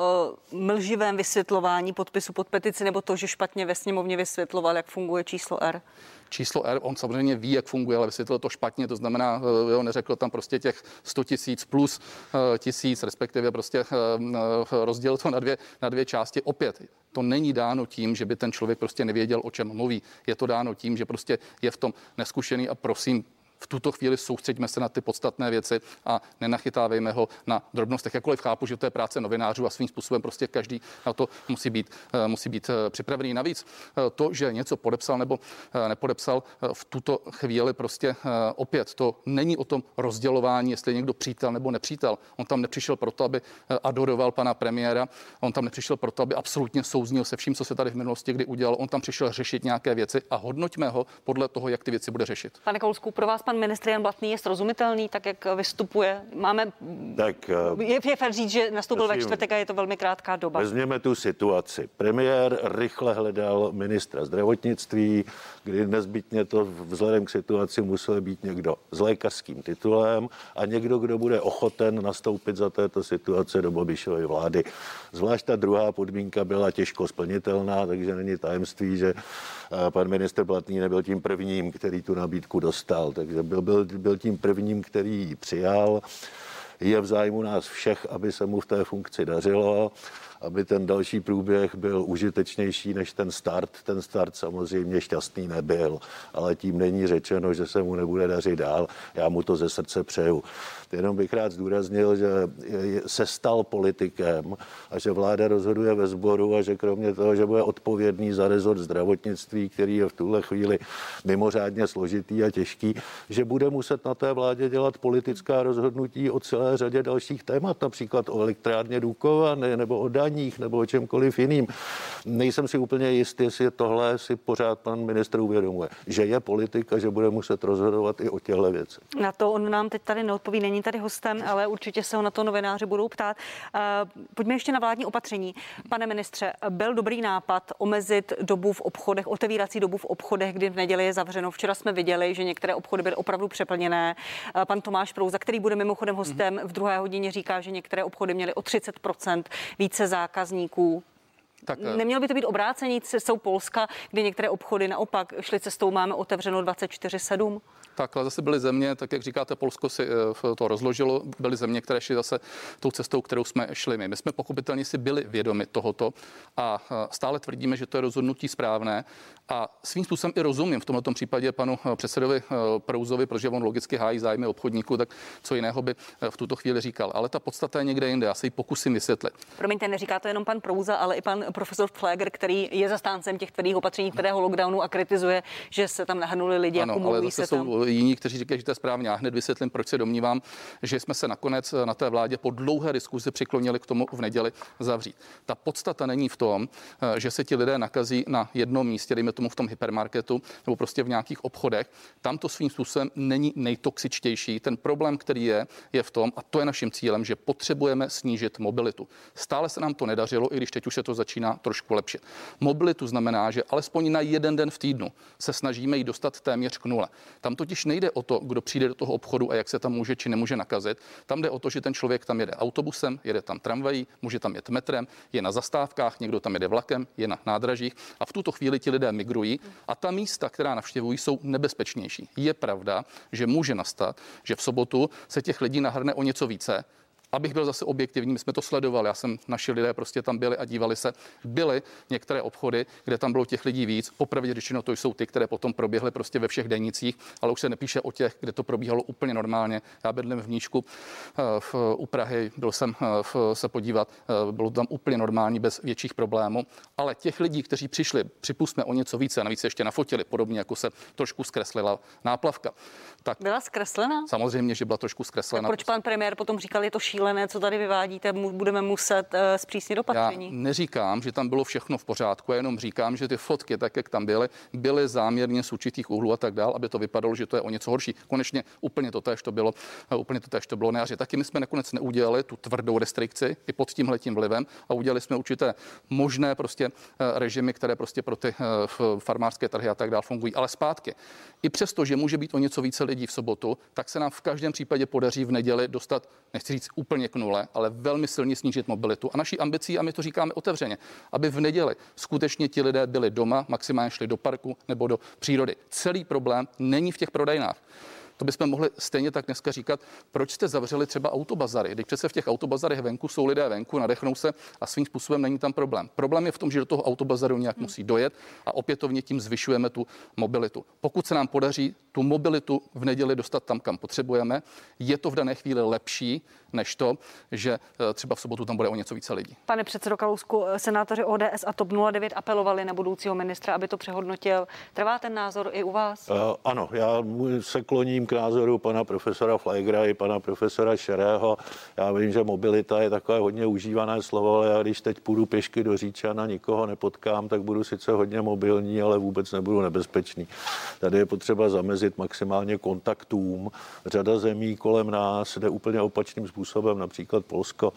Speaker 1: mlživém vysvětlování podpisu pod petici nebo to, že špatně ve sněmovně vysvětloval, jak funguje číslo R?
Speaker 2: Číslo R, on samozřejmě ví, jak funguje, ale vysvětlil to špatně, to znamená, eh, jo, neřekl tam prostě těch 100 tisíc plus uh, tisíc, respektive prostě uh, rozdělil to na dvě, na dvě části. Opět, to není dáno tím, že by ten člověk prostě nevěděl, o čem mluví. Je to dáno tím, že prostě je v tom neskušený a prosím, v tuto chvíli soustředíme se na ty podstatné věci a nenachytávejme ho na drobnostech. Jakkoliv chápu, že to je práce novinářů a svým způsobem prostě každý na to musí být, eh, musí být eh, připravený. Navíc eh, to, že něco podepsal nebo nepodepsal v tuto chvíli prostě opět to není o tom rozdělování, jestli je někdo přítel nebo nepřítel. On tam nepřišel proto, aby adoroval pana premiéra, on tam nepřišel proto, aby absolutně souznil se vším, co se tady v minulosti kdy udělal. On tam přišel řešit nějaké věci a hodnoťme ho podle toho, jak ty věci bude řešit.
Speaker 1: Pane Kousku, pro vás pan ministr Jan Blatný je srozumitelný, tak jak vystupuje? Máme, tak, je, je fér říct, že nastoupil prosím, ve čtvrtek a je to velmi krátká doba.
Speaker 3: Vezměme tu situaci. Premiér rychle hledal ministra zdravotnictví, kdy nezbytně to vzhledem k situaci musel být někdo s lékařským titulem a někdo, kdo bude ochoten nastoupit za této situace do Bobišovy vlády. Zvlášť ta druhá podmínka byla těžko splnitelná, takže není tajemství, že eh, pan ministr Blatný nebyl tím prvním, který tu nabídku dostal. Takže byl, byl, byl tím prvním, který ji přijal. Je v zájmu nás všech, aby se mu v té funkci dařilo aby ten další průběh byl užitečnější než ten start. Ten start samozřejmě šťastný nebyl, ale tím není řečeno, že se mu nebude dařit dál. Já mu to ze srdce přeju. Jenom bych rád zdůraznil, že se stal politikem a že vláda rozhoduje ve sboru a že kromě toho, že bude odpovědný za rezort zdravotnictví, který je v tuhle chvíli mimořádně složitý a těžký, že bude muset na té vládě dělat politická rozhodnutí o celé řadě dalších témat, například o elektrárně Dukovany nebo o daních nebo o čemkoliv jiným. Nejsem si úplně jist, jestli tohle si pořád pan ministr uvědomuje, že je politik a že bude muset rozhodovat i o těchto věcech.
Speaker 1: Na to on nám teď tady neodpoví, není tady hostem, ale určitě se ho na to novináři budou ptát. Eh, pojďme ještě na vládní opatření. Pane ministře, byl dobrý nápad omezit dobu v obchodech, otevírací dobu v obchodech, kdy v neděli je zavřeno. Včera jsme viděli, že některé obchody byly opravdu přeplněné. Eh, pan Tomáš Prouza, který bude mimochodem hostem v druhé hodině, říká, že některé obchody měly o 30% více zákazníků. Tak, eh, Nemělo by to být obrácení cestou Polska, kdy některé obchody naopak šly cestou, máme otevřeno 24-7?
Speaker 2: Tak, ale zase byly země, tak jak říkáte, Polsko si eh, to rozložilo, byly země, které šly zase tou cestou, kterou jsme šli my. My jsme pochopitelně si byli vědomi tohoto a eh, stále tvrdíme, že to je rozhodnutí správné a svým způsobem i rozumím v tomto případě panu předsedovi Prouzovi, protože on logicky hájí zájmy obchodníků, tak co jiného by v tuto chvíli říkal. Ale ta podstata je někde jinde. Já se ji pokusím vysvětlit.
Speaker 1: Promiňte, neříká to jenom pan Prouza, ale i pan profesor Fleger, který je zastáncem těch tvrdých opatření, kterého lockdownu a kritizuje, že se tam nahrnuli lidi
Speaker 2: ano,
Speaker 1: ale
Speaker 2: zase jsou tam jiní, kteří říkají, že to je správně. Já hned vysvětlím, proč se domnívám, že jsme se nakonec na té vládě po dlouhé diskuzi přiklonili k tomu v neděli zavřít. Ta podstata není v tom, eh, že se ti lidé nakazí na jednom místě, dejme tomu v tom hypermarketu nebo prostě v nějakých obchodech. Tam to svým způsobem není nejtoxičtější. Ten problém, který je, je v tom, a to je naším cílem, že potřebujeme snížit mobilitu. Stále se nám to nedařilo, i když teď už se to začíná trošku lepšit. Mobilitu znamená, že alespoň na jeden den v týdnu se snažíme ji dostat téměř k nule. Tam totiž nejde o to, kdo přijde do toho obchodu a jak se tam může či nemůže nakazit. Tam jde o to, že ten člověk tam jede autobusem, jede tam tramvají, může tam jet metrem, je na zastávkách, někdo tam jede vlakem, je na nádražích a v tuto chvíli ti lidé migrují a ta místa, která navštěvují, jsou nebezpečnější. Je pravda, že může nastat, že v sobotu se těch lidí nahrne o něco více, abych byl zase objektivní, my jsme to sledovali, já jsem, naši lidé prostě tam byli a dívali se. Byly některé obchody, kde tam bylo těch lidí víc. Popravdě řečeno, to jsou ty, které potom proběhly prostě ve všech denicích, ale už se nepíše o těch, kde to probíhalo úplně normálně. Já bydlím v Níčku eh, v, u Prahy, byl jsem eh, v, se podívat, eh, bylo tam úplně normální, bez větších problémů. Ale těch lidí, kteří přišli, připustme o něco více, a navíc ještě nafotili, podobně jako se trošku zkreslila náplavka.
Speaker 1: Tak byla zkreslena?
Speaker 2: Samozřejmě, že byla trošku zkreslena.
Speaker 1: Tak proč pan premiér potom říkal, je to šílené, co tady vyvádíte, budeme muset uh, zpřísnit opatření.
Speaker 2: Já neříkám, že tam bylo všechno v pořádku, já jenom říkám, že ty fotky, tak jak tam byly, byly záměrně z určitých úhlů a tak dál, aby to vypadalo, že to je o něco horší. Konečně úplně to tež to bylo, uh, úplně to tež to bylo. Že taky my jsme nakonec neudělali tu tvrdou restrikci i pod tímhletím vlivem a udělali jsme určité možné prostě uh, režimy, které prostě pro ty farmářské trhy a tak dál fungují. Ale zpátky, i přesto, že může být o něco více lidí v sobotu, tak se nám v každém případě podaří v neděli dostat, nechci říct úplně k nule, ale velmi silně snížit mobilitu. A naší ambicí, a my to říkáme otevřeně, aby v neděli skutečně ti lidé byli doma, maximálně šli do parku nebo do přírody. Celý problém není v těch prodejnách. To bychom mohli stejně tak dneska říkat, proč jste zavřeli třeba autobazary. Když přece v těch autobazarech venku jsou lidé venku, nadechnou se a svým způsobem není tam problém. Problém je v tom, že do toho autobazaru nějak musí dojet a opětovně tím zvyšujeme tu mobilitu. Pokud se nám podaří tu mobilitu v neděli dostat tam, kam potřebujeme, je to v dané chvíli lepší, než to, že eh, třeba v sobotu tam bude o něco více lidí.
Speaker 1: Pane předsedo Kalousku, eh, senátoři ODS a TOP 09 apelovali na budoucího ministra, aby to přehodnotil. Trvá ten názor i u vás? Uh,
Speaker 3: ano, já se kloním k názoru pana profesora Fleigra i pana profesora Šerého. Já vím, že mobilita je takové hodně užívané slovo, ale já když teď půjdu pěšky do Říčana, nikoho nepotkám, tak budu sice hodně mobilní, ale vůbec nebudu nebezpečný. Tady je potřeba zamezit maximálně kontaktům. Řada zemí kolem nás jde úplně opačným způsobem, například Polsko.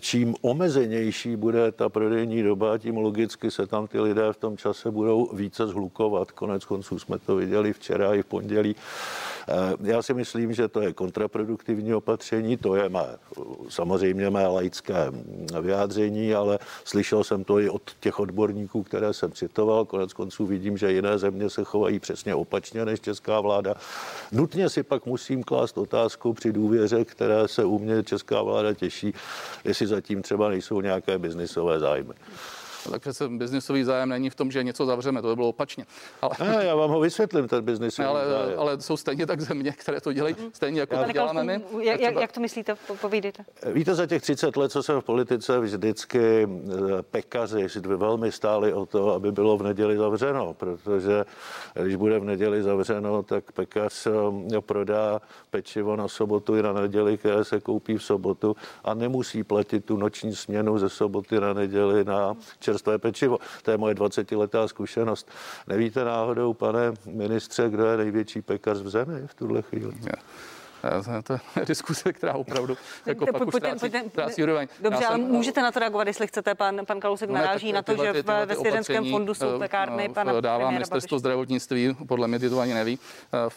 Speaker 3: Čím omezenější bude ta prodejní doba, tím logicky se tam ty lidé v tom čase budou více zhlukovat. Konec konců jsme to viděli včera i v pondělí. Eh, já si myslím, že to je kontraproduktivní opatření, to je mé, samozřejmě mé laické vyjádření, ale slyšel jsem to i od těch odborníků, které jsem citoval. Konec konců vidím, že jiné země se chovají přesně opačně než česká vláda. Nutně si pak musím klást otázku při důvěře, které se u mě česká vláda těší, jestli zatím třeba nejsou nějaké biznisové zájmy.
Speaker 2: No, tak přece biznisový zájem není v tom, že něco zavřeme, to by bylo opačně.
Speaker 3: Ale... Ne, já vám ho vysvětlím, ten biznisový
Speaker 2: ale, zájem. Ale jsou stejně tak země, které to dělají stejně jako to děláme my.
Speaker 1: Jak, třeba... jak to myslíte? Povídejte.
Speaker 3: Víte, za těch 30 let, co jsem v politice, vždycky eh, pekaři velmi stáli o to, aby bylo v neděli zavřeno, protože když bude v neděli zavřeno, tak pekař eh, prodá pečivo na sobotu i na neděli, které se koupí v sobotu a nemusí platit tu noční směnu ze soboty na neděli na čerstvé pečivo. To je moje 20-letá zkušenost. Nevíte náhodou, pane ministře, kdo je největší pekař v zemi v tuhle chvíli? Yeah.
Speaker 2: To je diskuse, která opravdu jako pak už ztrácí, ztrácí úroveň.
Speaker 1: Dobře, ale můžete na to reagovat, jestli chcete. Pan, pan Kalousek no, naráží na to, že ve svěřenském fondu jsou eh, pekárny.
Speaker 2: Pana dává ministerstvo zdravotnictví, podle mě ty to ani neví,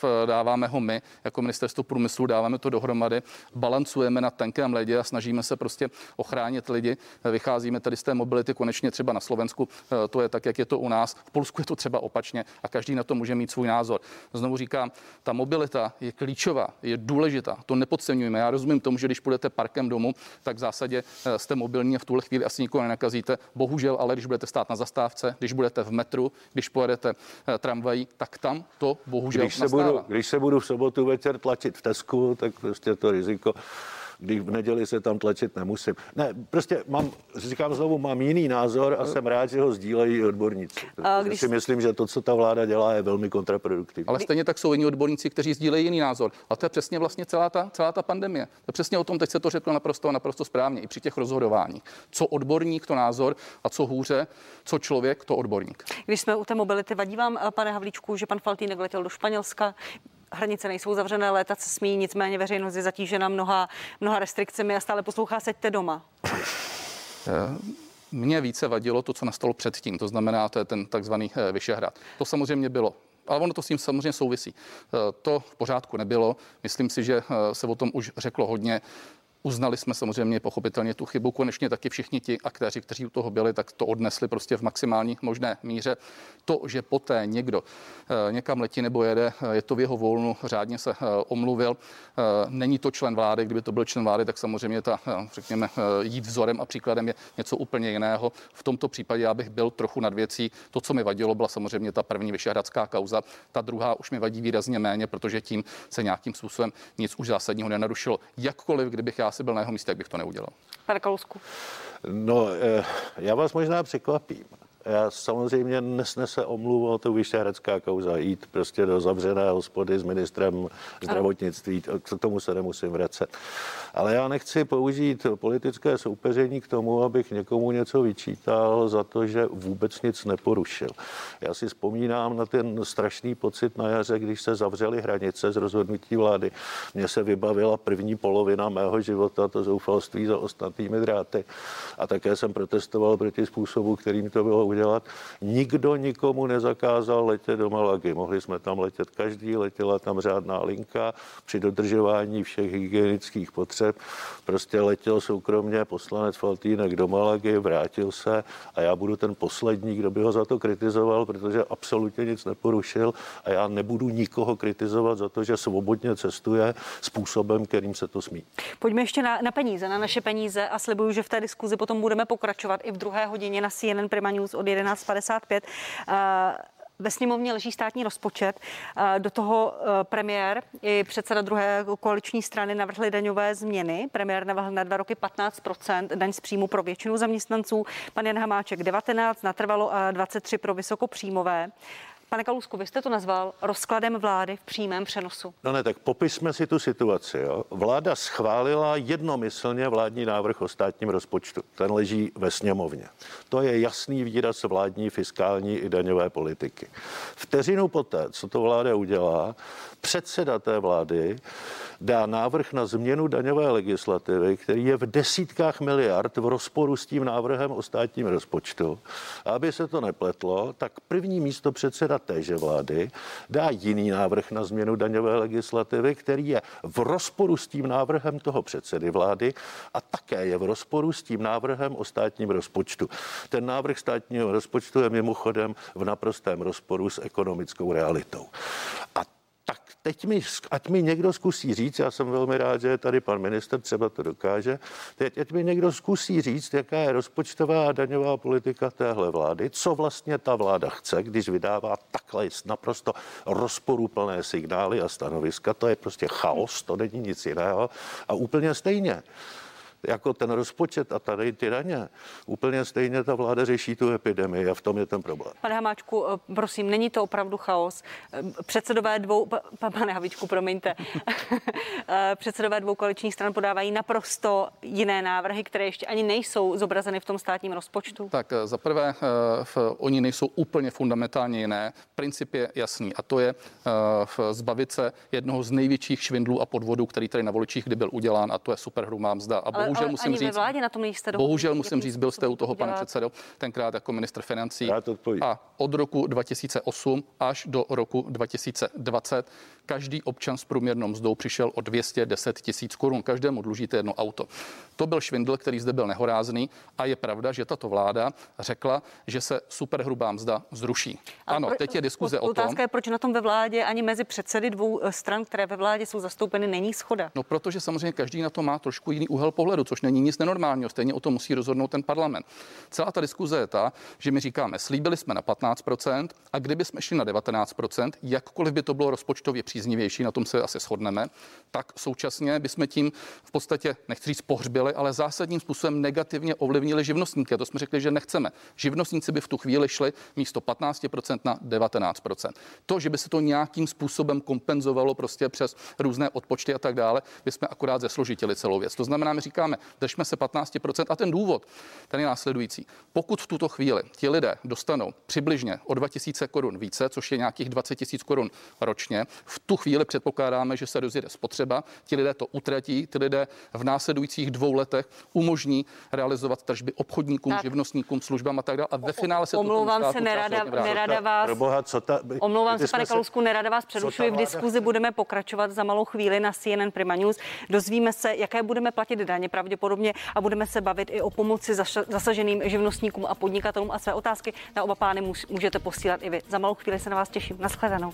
Speaker 2: eh, dáváme ho my, jako ministerstvo průmyslu, dáváme to dohromady, balancujeme na tenkém ledě a snažíme se prostě ochránit lidi. Vycházíme tady z té mobility konečně třeba na Slovensku, eh, to je tak, jak je to u nás. V Polsku je to třeba opačně a každý na to může mít svůj názor. Znovu říkám, ta mobilita je klíčová, je důležitá. To nepodceňujeme. Já rozumím tomu, že když půjdete parkem domů, tak v zásadě eh, jste mobilní a v tuhle chvíli asi nikoho nenakazíte. Bohužel, ale když budete stát na zastávce, když budete v metru, když pojedete eh, tramvají, tak tam to bohužel
Speaker 3: když se, budu, když se budu v sobotu večer tlačit v Tesku, tak prostě to riziko když v neděli se tam tlačit nemusím. Ne, prostě mám, říkám znovu, mám jiný názor a jsem rád, že ho sdílejí odborníci. A když... si myslím, že to, co ta vláda dělá, je velmi kontraproduktivní.
Speaker 2: Ale stejně tak jsou jiní odborníci, kteří sdílejí jiný názor. A to je přesně vlastně celá ta, celá ta pandemie. To je přesně o tom, teď se to řeklo naprosto, naprosto správně, i při těch rozhodování. Co odborník, to názor a co hůře, co člověk, to odborník.
Speaker 1: Když jsme u té mobility, vadí vám, pane Havlíčku, že pan Faltýnek letěl do Španělska, hranice nejsou zavřené, létat se smí, nicméně veřejnost je zatížena mnoha, mnoha restrikcemi a stále poslouchá seďte doma.
Speaker 2: Mně více vadilo to, co nastalo předtím, to znamená, to je ten takzvaný eh, Vyšehrad. To samozřejmě bylo ale ono to s tím samozřejmě souvisí. Eh, to v pořádku nebylo. Myslím si, že eh, se o tom už řeklo hodně. Uznali jsme samozřejmě pochopitelně tu chybu. Konečně taky všichni ti aktéři, kteří u toho byli, tak to odnesli prostě v maximální možné míře. To, že poté někdo eh, někam letí nebo jede, eh, je to v jeho volnu, řádně se eh, omluvil. Není to člen vlády, kdyby to byl člen vlády, tak samozřejmě ta, řekněme, jít vzorem a příkladem je něco úplně jiného. V tomto případě já bych byl trochu nad věcí. To, co mi vadilo, byla samozřejmě ta první vyšehradská kauza. Ta druhá už mi vadí výrazně méně, protože tím se nějakým způsobem nic už zásadního nenarušilo. Jakkoliv, kdybych já si byl na jeho místě, jak bych to neudělal.
Speaker 1: Pane Kalousku.
Speaker 3: No, eh, já vás možná překvapím. Já samozřejmě nesnese omluvu o to vyšehradská kauza, jít prostě do zavřené hospody s ministrem zdravotnictví, k tomu se nemusím vracet. Ale já nechci použít politické soupeření k tomu, abych někomu něco vyčítal za to, že vůbec nic neporušil. Já si vzpomínám na ten strašný pocit na jaře, když se zavřely hranice z rozhodnutí vlády. Mně se vybavila první polovina mého života, to zoufalství za ostatními dráty. A také jsem protestoval proti způsobu, kterým to bylo udělat. Nikdo nikomu nezakázal letět do Malagy. Mohli jsme tam letět každý, letěla tam řádná linka při dodržování všech hygienických potřeb. Prostě letěl soukromně poslanec Faltýnek do Malagy, vrátil se a já budu ten poslední, kdo by ho za to kritizoval, protože absolutně nic neporušil a já nebudu nikoho kritizovat za to, že svobodně cestuje způsobem, kterým se to smí.
Speaker 1: Pojďme ještě na, na peníze, na naše peníze a slibuju, že v té diskuzi potom budeme pokračovat i v druhé hodině na CNN Prima News od 11.55. Eh, ve sněmovně leží státní rozpočet. Eh, do toho eh, premiér i předseda druhé koaliční strany navrhli daňové změny. Premiér navrhl na dva roky 15% daň z příjmu pro většinu zaměstnanců. Pan Jan Hamáček 19, natrvalo a 23 pro vysokopříjmové. Pane Kalusku, vy jste to nazval rozkladem vlády v přímém přenosu.
Speaker 3: No ne, tak popisme si tu situaci. Jo. Vláda schválila jednomyslně vládní návrh o státním rozpočtu. Ten leží ve sněmovně. To je jasný výraz vládní fiskální i daňové politiky. Vteřinu poté, co to vláda udělá, předseda té vlády dá návrh na změnu daňové legislativy, který je v desítkách miliard v rozporu s tím návrhem o státním rozpočtu. A aby se to nepletlo, tak první místo předseda téže vlády dá jiný návrh na změnu daňové legislativy, který je v rozporu s tím návrhem toho předsedy vlády a také je v rozporu s tím návrhem o státním rozpočtu. Ten návrh státního rozpočtu je mimochodem v naprostém rozporu s ekonomickou realitou. Teď mi, ať mi někdo zkusí říct, já jsem velmi rád, že je tady pan minister, třeba to dokáže, teď ať mi někdo zkusí říct, jaká je rozpočtová a daňová politika téhle vlády, co vlastně ta vláda chce, když vydává takhle naprosto rozporuplné signály a stanoviska, to je prostě chaos, to není nic jiného. A úplně stejně jako ten rozpočet a tady ty daně. Úplně stejně ta vláda řeší tu epidemii a v tom je ten problém.
Speaker 1: Pane Hamáčku, eh, prosím, není to opravdu chaos. Eh, předsedové dvou, pane Havíčku, promiňte, (laughs) eh, předsedové dvou koaličních stran podávají naprosto jiné návrhy, které ještě ani nejsou zobrazeny v tom státním rozpočtu.
Speaker 2: Tak za prvé, oni nejsou úplně fundamentálně jiné. Princip je jasný a to je zbavit se jednoho z největších švindlů a podvodů, který tady na voličích kdy byl udělán a to je superhrubá mzda. A
Speaker 1: Ale bohužel musím říct, vládě na tom nejste
Speaker 2: bohužel musím říct, byl jste u toho, pane předsedo, tenkrát jako ministr financí. A od roku 2008 až do roku 2020 každý občan s průměrnou mzdou přišel o 210 tisíc korun. Každému dlužíte jedno auto. To byl švindl, který zde byl nehorázný a je pravda, že tato vláda řekla, že se superhrubá mzda zruší.
Speaker 1: Ale ano, pro, teď je diskuze o tom. Otázka je, proč na tom ve vládě ani mezi předsedy dvou eh, stran, které ve vládě jsou zastoupeny, není schoda.
Speaker 2: No, protože samozřejmě každý na to má trošku jiný úhel pohledu, což není nic nenormálního. Stejně o tom musí rozhodnout ten parlament. Celá ta diskuze je ta, že my říkáme, slíbili jsme na 15% a kdyby jsme šli na 19%, jakkoliv by to bylo rozpočtově příznivější, na tom se asi shodneme, tak současně bychom tím v podstatě, nechci říct pohřbili, ale zásadním způsobem negativně ovlivnili živnostníky. A to jsme řekli, že nechceme. Živnostníci by v tu chvíli šli místo 15% na 19%. To, že by se to nějakým způsobem kompenzovalo prostě přes různé odpočty a tak dále, bychom akorát zesložitili celou věc. To znamená, my říkáme, držme se 15% a ten důvod, ten je následující. Pokud v tuto chvíli ti lidé dostanou přibližně o 2000 korun více, což je nějakých 20 tisíc korun ročně, v tu chvíli předpokládáme, že se rozjede spotřeba, ti lidé to utratí, ti lidé v následujících dvou letech umožní realizovat tržby obchodníkům, tak. živnostníkům, službám a tak dále. A ve finále se
Speaker 1: Omlouvám se, nerada, nerada vás. Proboha, co ta, omlouvám se, pane Kalusku, nerada vás přerušuji. V diskuzi budeme pokračovat za malou chvíli na CNN Prima News. Dozvíme se, jaké budeme platit daně pravděpodobně a budeme se bavit i o pomoci zasaženým živnostníkům a podnikatelům a své otázky na oba pány můžete posílat i vy. Za malou chvíli se na vás těším. Naschledanou.